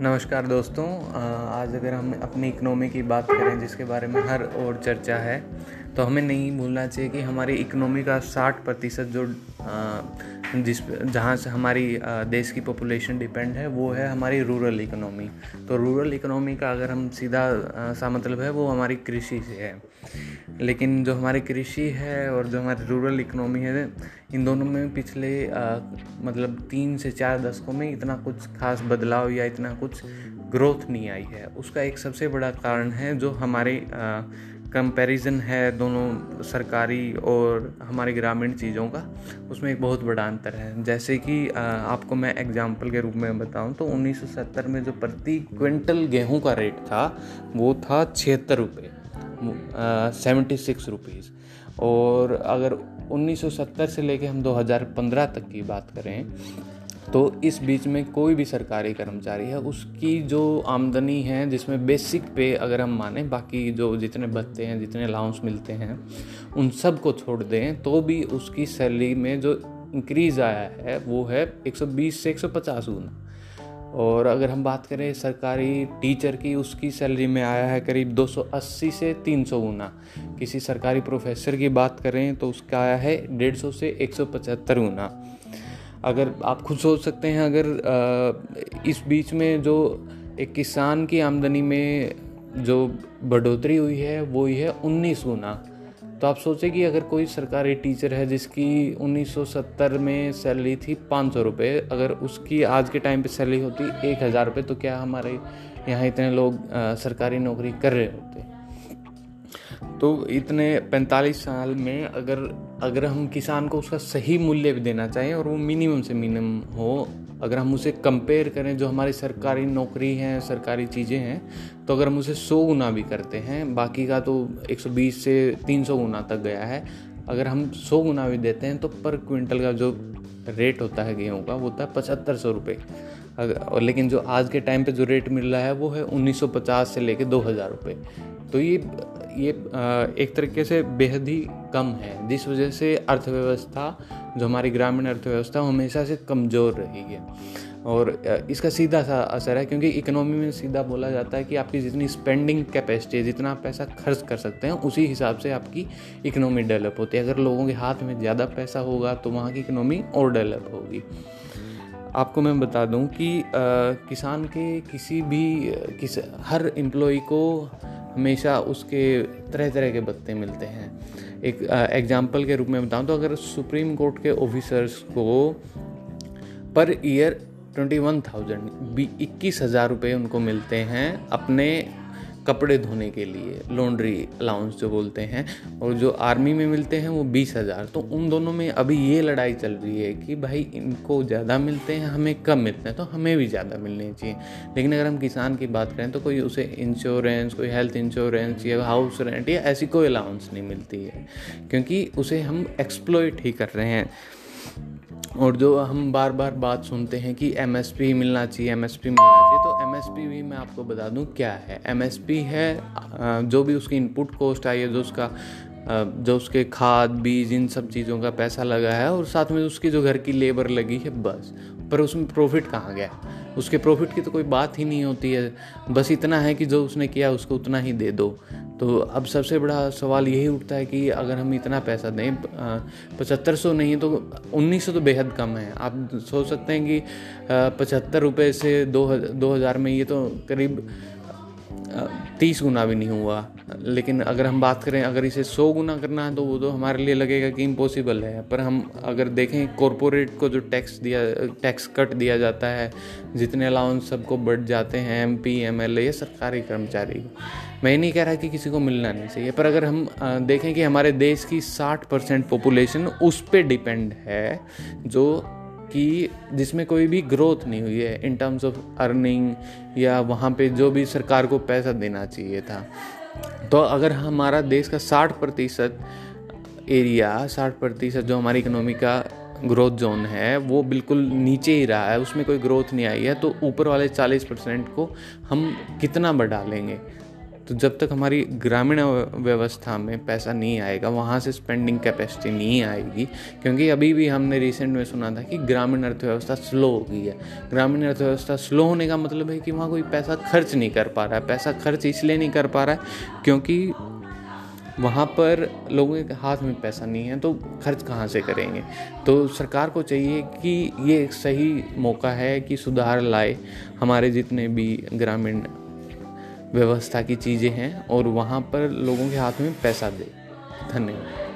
नमस्कार दोस्तों आज अगर हम अपनी इकनॉमी की बात करें, जिसके बारे में हर और चर्चा है तो हमें नहीं भूलना चाहिए कि हमारी इकनॉमी का 60 प्रतिशत जो जिस जहाँ से हमारी देश की पॉपुलेशन डिपेंड है वो है हमारी रूरल इकोनॉमी तो रूरल इकोनॉमी का अगर हम सीधा सा मतलब है वो हमारी कृषि से है. लेकिन जो हमारी कृषि है और जो हमारी रूरल इकोनॉमी है इन दोनों में पिछले आ, मतलब तीन से चार दशकों में इतना कुछ खास बदलाव या इतना कुछ ग्रोथ नहीं आई है. उसका एक सबसे बड़ा कारण है जो हमारे कंपैरिजन है दोनों सरकारी और हमारी ग्रामीण चीज़ों का, उसमें एक बहुत बड़ा अंतर है। जैसे कि आपको मैं एग्जांपल के रूप में बताऊँ तो 1970 में जो प्रति क्विंटल गेहूँ का रेट था, वो था छिहत्तर रुपये सेवेंटी सिक्स रुपीज़ और अगर 1970 से लेके हम 2015 तक की बात करें तो इस बीच में कोई भी सरकारी कर्मचारी है, उसकी जो आमदनी है, जिसमें बेसिक पे अगर हम माने, बाकी जो जितने भत्ते हैं, जितने अलाउंस मिलते हैं, उन सबको छोड़ दें तो भी उसकी सैलरी में जो इंक्रीज़ आया है, वो है 120 से 150 गुना। और अगर हम बात करें सरकारी टीचर की, उसकी सैलरी में आया है करीब 280 से 300 गुना। किसी सरकारी प्रोफेसर की बात करें तो उसका आया है 150 से 175 गुना। अगर आप खुद सोच सकते हैं, अगर इस बीच में जो एक किसान की आमदनी में जो बढ़ोतरी हुई है, वो ही है उन्नीस गुना। तो आप सोचें कि अगर कोई सरकारी टीचर है जिसकी 1970 में सैलरी थी पाँच सौ रुपये, अगर उसकी आज के टाइम पे सैलरी होती एक हज़ार रुपये तो क्या हमारे यहाँ इतने लोग सरकारी नौकरी कर रहे होते? तो इतने 45 साल में अगर अगर हम किसान को उसका सही मूल्य भी देना चाहें और वो मिनिमम से मिनिमम हो, अगर हम उसे कंपेयर करें जो हमारी सरकारी नौकरी हैं, सरकारी चीज़ें हैं तो अगर हम उसे सौ गुना भी करते हैं, बाकी का तो 120 से 300 गुना तक गया है, अगर हम सौ गुना भी देते हैं तो पर क्विंटल का जो रेट होता है गेहूँ का, वो होता है पचहत्तर सौ रुपये और लेकिन जो आज के टाइम पे जो रेट मिल रहा है, वो है 1950 से लेके दो हज़ार रुपये तो ये ये एक तरीके से बेहद ही कम है। जिस वजह से अर्थव्यवस्था जो हमारी ग्रामीण अर्थव्यवस्था हमेशा से कमज़ोर रही है। और इसका सीधा सा असर है क्योंकि इकोनॉमी में सीधा बोला जाता है कि आपकी जितनी स्पेंडिंग कैपेसिटी जितना आप पैसा खर्च कर सकते हैं उसी हिसाब से आपकी इकोनॉमी डेवलप होती है। अगर लोगों के हाथ में ज़्यादा पैसा होगा तो वहाँ की इकोनॉमी और डेवलप होगी। आपको मैं बता दूँ कि आ, किसान के किसी भी किस हर एम्प्लॉय को हमेशा उसके तरह तरह के बत्ते मिलते हैं। एक एग्ज़ाम्पल के रूप में बताऊँ तो अगर सुप्रीम कोर्ट के ऑफिसर्स को per year twenty one thousand इक्कीस हज़ार रुपये उनको मिलते हैं अपने कपड़े धोने के लिए लॉन्ड्री अलाउंस जो बोलते हैं, और जो आर्मी में मिलते हैं वो बीस हज़ार। तो उन दोनों में अभी ये लड़ाई चल रही है कि भाई इनको ज़्यादा मिलते हैं, हमें कम मिलते हैं तो हमें भी ज़्यादा मिलने चाहिए। लेकिन अगर हम किसान की बात करें तो कोई उसे इंश्योरेंस कोई हेल्थ इंश्योरेंस या हाउस रेंट या ऐसी कोई अलाउंस नहीं मिलती है, क्योंकि उसे हम एक्सप्लोइट ही कर रहे हैं। और जो हम बार बार बात सुनते हैं कि एमएसपी मिलना चाहिए एम मिलना चाहिए भी मैं आपको बता दूँ क्या है। एमएसपी है जो भी उसकी इनपुट कॉस्ट आई है, जो उसका जो उसके खाद, बीज, इन सब चीज़ों का पैसा लगा है और साथ में उसकी जो घर की लेबर लगी है, बस। पर उसमें प्रॉफिट कहाँ गया? उसके प्रॉफिट की तो कोई बात ही नहीं होती है। बस इतना है कि जो उसने किया, उसको उतना ही दे दो। तो अब सबसे बड़ा सवाल यही उठता है कि अगर हम इतना पैसा दें पचहत्तर सौ नहीं तो उन्नीस सौ तो बेहद कम है। आप सोच सकते हैं कि पचहत्तर रुपये से दो दो हज़ार में ये तो करीब तीस गुना भी नहीं हुआ। लेकिन अगर हम बात करें, अगर इसे सौ गुना करना है तो वो तो हमारे लिए लगेगा कि इम्पॉसिबल है। पर हम अगर देखें कॉरपोरेट को जो टैक्स दिया टैक्स कट दिया जाता है, जितने अलाउंस सबको बढ़ जाते हैं M P M L A सरकारी कर्मचारी मैं नहीं कह रहा कि किसी को मिलना नहीं चाहिए, पर अगर हम देखें कि हमारे देश की साठ परसेंट पॉपुलेशन उस पर डिपेंड है, जो कि जिसमें कोई भी ग्रोथ नहीं हुई है इन टर्म्स ऑफ़ अर्निंग या वहाँ पे जो भी सरकार को पैसा देना चाहिए था। तो अगर हमारा देश का साठ प्रतिशत एरिया साठ प्रतिशत जो हमारी इकोनॉमी का ग्रोथ जोन है, वो बिल्कुल नीचे ही रहा है, उसमें कोई ग्रोथ नहीं आई है तो ऊपर वाले चालीस परसेंट को हम कितना बढ़ा लेंगे? तो जब तक हमारी ग्रामीण व्यवस्था में पैसा नहीं आएगा, वहाँ से स्पेंडिंग कैपेसिटी नहीं आएगी, क्योंकि अभी भी हमने रिसेंट में सुना था कि ग्रामीण अर्थव्यवस्था स्लो हो गई है। ग्रामीण अर्थव्यवस्था स्लो होने का मतलब है कि वहाँ कोई पैसा खर्च नहीं कर पा रहा है, पैसा खर्च इसलिए नहीं कर पा रहा है क्योंकि वहाँ पर लोगों के हाथ में पैसा नहीं है तो खर्च कहाँ से करेंगे? तो सरकार को चाहिए कि ये एक सही मौका है कि सुधार लाए हमारे जितने भी ग्रामीण व्यवस्था की चीज़ें हैं और वहाँ पर लोगों के हाथ में पैसा दे। धन्यवाद।